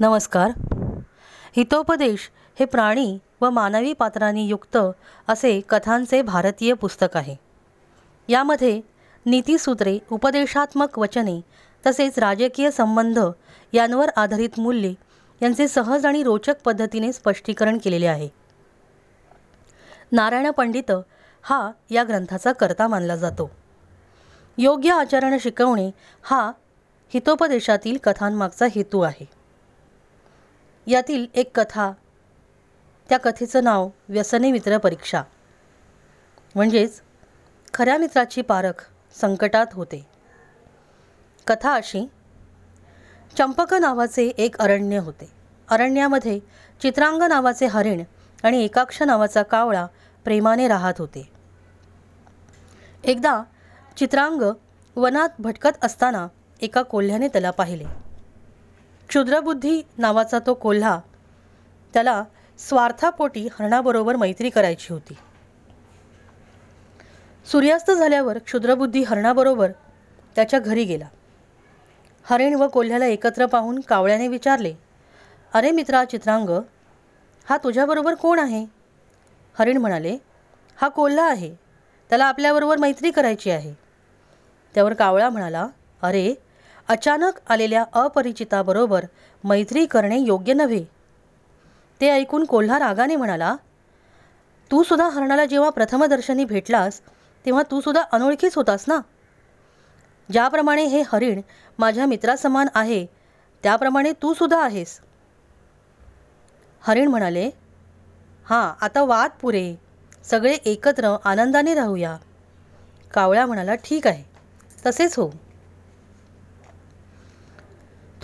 नमस्कार. हितोपदेश हे प्राणी व मानवी पात्रांनी युक्त असे कथांचे भारतीय पुस्तक आहे. यामध्ये नीतीसूत्रे उपदेशात्मक वचने तसेच राजकीय संबंध यांवर आधारित मूल्ये यांचे सहज आणि रोचक पद्धतीने स्पष्टीकरण केलेले आहे. नारायण पंडित हा या ग्रंथाचा कर्ता मानला जातो. योग्य आचरण शिकवणे हा हितोपदेशातील कथांमागचा हेतू आहे. यातील एक कथा. त्या कथेचं नाव व्यसने मित्र परीक्षा. म्हणजेच खऱ्या मित्राची पारख संकटात होते. कथा अशी चंपक नावाचे एक अरण्य होते. अरण्यामध्ये चित्रांग नावाचे हरिण आणि एकाक्ष नावाचा कावळा प्रेमाने राहत होते. एकदा चित्रांग वनात भटकत असताना एका कोल्ह्याने त्याला पाहिले. क्षुद्रबुद्धी नावाचा तो कोल्हा त्याला स्वार्थापोटी हरणाबरोबर मैत्री करायची होती. सूर्यास्त झाल्यावर क्षुद्रबुद्धी हरणाबरोबर त्याच्या घरी गेला. हरिण व कोल्ह्याला एकत्र पाहून कावळ्याने विचारले अरे मित्रा चित्रांग हा तुझ्याबरोबर कोण आहे? हरिण म्हणाले हा कोल्हा आहे त्याला आपल्याबरोबर मैत्री करायची आहे. त्यावर कावळा म्हणाला अरे अचानक आलेल्या अपरिचिताबरोबर मैत्री करणे योग्य नव्हे. ते ऐकून कोल्हा रागाने म्हणाला तू सुद्धा हरणाला जेव्हा प्रथमदर्शनी भेटलास तेव्हा तू सुद्धा अनोळखीच होतास ना? ज्याप्रमाणे हे हरिण माझ्या मित्रासमान आहे त्याप्रमाणे तू सुद्धा आहेस. हरिण म्हणाले हां आता वाद पुरे. सगळे एकत्र आनंदाने राहूया. कावळा म्हणाला ठीक आहे. तसेच हो.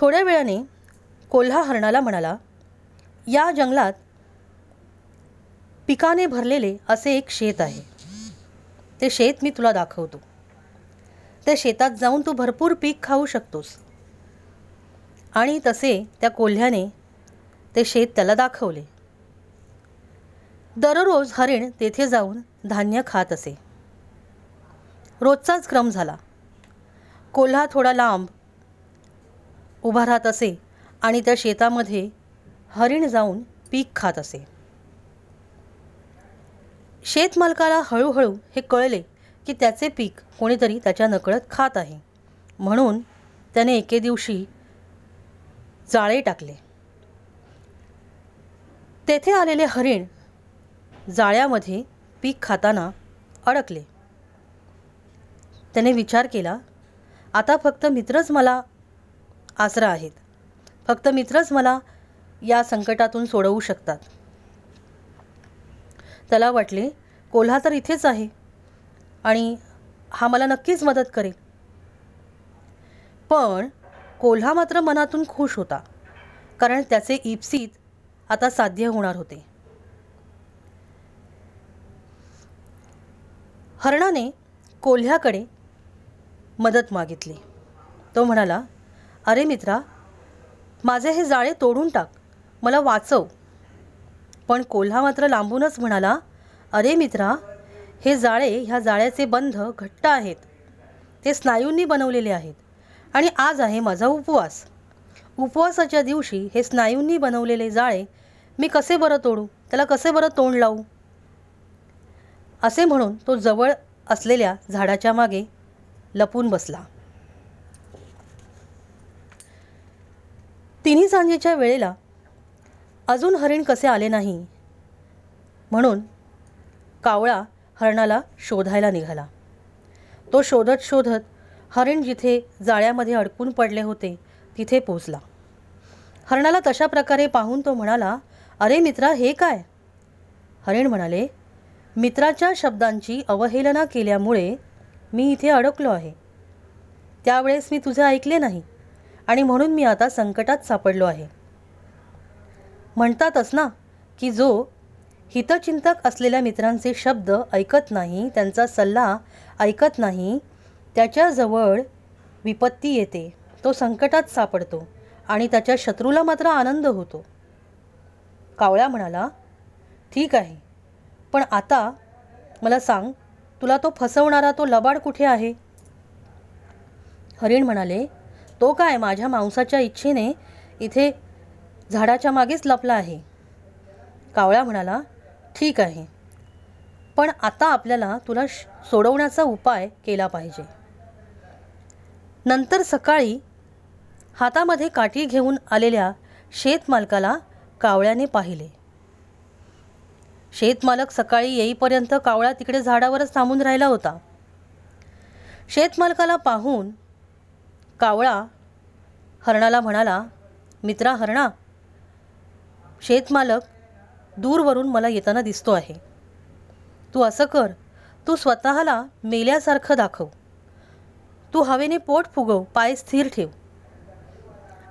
थोड्या वेळाने कोल्हा हरणाला म्हणाला या जंगलात पिकाने भरलेले असे एक शेत आहे. ते शेत मी तुला दाखवतो. त्या शेतात जाऊन तू भरपूर पीक खाऊ शकतोस. आणि तसे त्या कोल्ह्याने ते शेत त्याला दाखवले. दररोज हरिण तेथे जाऊन धान्य खात असे. रोजचाच क्रम झाला. कोल्हा थोडा लांब उभा राहत असे आणि त्या शेतामध्ये हरिण जाऊन पीक खात असे. शेतमालकाला हळूहळू हे कळले की त्याचे पीक कोणीतरी त्याच्या नकळत खात आहे. म्हणून त्याने एके दिवशी जाळे टाकले. तेथे आलेले हरिण जाळ्यामध्ये पीक खाताना अडकले. त्याने विचार केला आता फक्त मित्रच मला आसरा आहेत. फक्त मित्रच मला या संकटातून सोडवू शकतात. त्याला वाटले कोल्हा तर इथेच आहे आणि हा मला नक्कीच मदत करेल. पण कोल्हा मात्र मनातून खुश होता कारण त्याचे इप्सित आता साध्य होणार होते. हरणाने कोल्ह्याकडे मदत मागितली. तो म्हणाला अरे मित्रा माझे हे जाळे तोडून टाक मला वाचव. पण कोल्हा मात्र लांबूनच म्हणाला अरे मित्रा हे जाळे ह्या जाळ्याचे बंध घट्ट आहेत. ते स्नायूंनी बनवलेले आहेत आणि आज आहे माझा उपवास. उपवासाच्या दिवशी हे स्नायूंनी बनवलेले जाळे मी कसे बरं तोडू? त्याला कसे बरं तोंड लावू? असे म्हणून तो जवळ असलेल्या झाडाच्या मागे लपून बसला. तिन्ही सांजेच्या वेळेला अजून हरिण कसे आले नाही? म्हणून कावळा हरणाला शोधायला निघाला. तो शोधत शोधत हरिण जिथे जाळ्यामध्ये अडकून पडले होते तिथे पोचला हरणाला तशा प्रकारे पाहून तो म्हणाला अरे मित्रा हे काय? हरिण म्हणाले मित्राच्या शब्दांची अवहेलना केल्यामुळे मी इथे अडकलो आहे. त्यावेळेस मी तुझे ऐकले नाही. आणि म्हणून मी आता संकटात सापडलो आहे. म्हणतातच ना की जो हितचिंतक असलेल्या मित्रांचे शब्द ऐकत नाही त्यांचा सल्ला ऐकत नाही त्याच्याजवळ विपत्ती येते तो संकटात सापडतो आणि त्याच्या शत्रूला मात्र आनंद होतो. कावळा म्हणाला ठीक आहे पण आता मला सांग तुला तो फसवणारा तो लबाड कुठे आहे? हरिण म्हणाले तो काय माझ्या मांसाच्या इच्छेने इथे झाडाच्या मागेच लपला आहे? कावळा म्हणाला ठीक आहे. पण आता आपल्याला तुला श- सोडवण्याचा उपाय केला पाहिजे. नंतर सकाळी हातामध्ये काठी घेऊन आलेल्या शेतमालकाला कावळ्याने पाहिले. शेतमालक सकाळी येईपर्यंत कावळा तिकडे झाडावरच थांबून राहिला होता. शेतमालकाला पाहून कावळा हरणाला म्हणाला मित्रा हरणा शेतमालक दूरवरून मला येताना दिसतो आहे. तू असं कर तू स्वतःला मेल्यासारखं दाखव. तू हवेने पोट फुगव पाय स्थिर ठेव.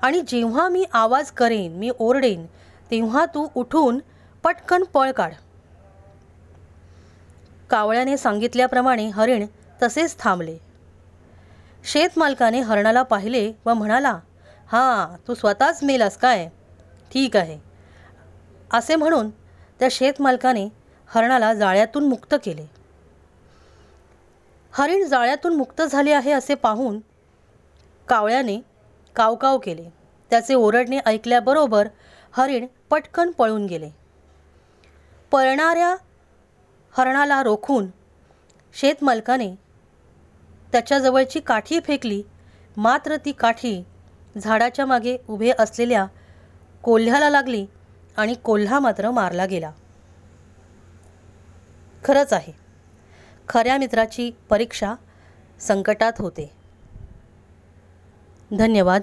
आणि जेव्हा मी आवाज करेन मी ओरडेन तेव्हा तू उठून पटकन पळ काढ. कावळ्याने सांगितल्याप्रमाणे हरिण तसेच थांबले. शेतमालकाने हरणाला पाहिले व म्हणाला हां तू स्वतःच मेलास काय? ठीक आहे. असे म्हणून त्या शेतमालकाने हरणाला जाळ्यातून मुक्त केले. हरिण जाळ्यातून मुक्त झाले आहे असे पाहून कावळ्याने कावकाव केले. त्याचे ओरडणे ऐकल्याबरोबर हरिण पटकन पळून गेले. पळणाऱ्या हरणाला रोखून शेतमालकाने त्याच्याजवळची काठी फेकली. मात्र ती काठी झाडाच्या मागे उभे असलेल्या कोल्ह्याला लागली आणि कोल्हा मात्र मारला गेला. खरंच आहे. खऱ्या मित्राची परीक्षा संकटात होते. धन्यवाद.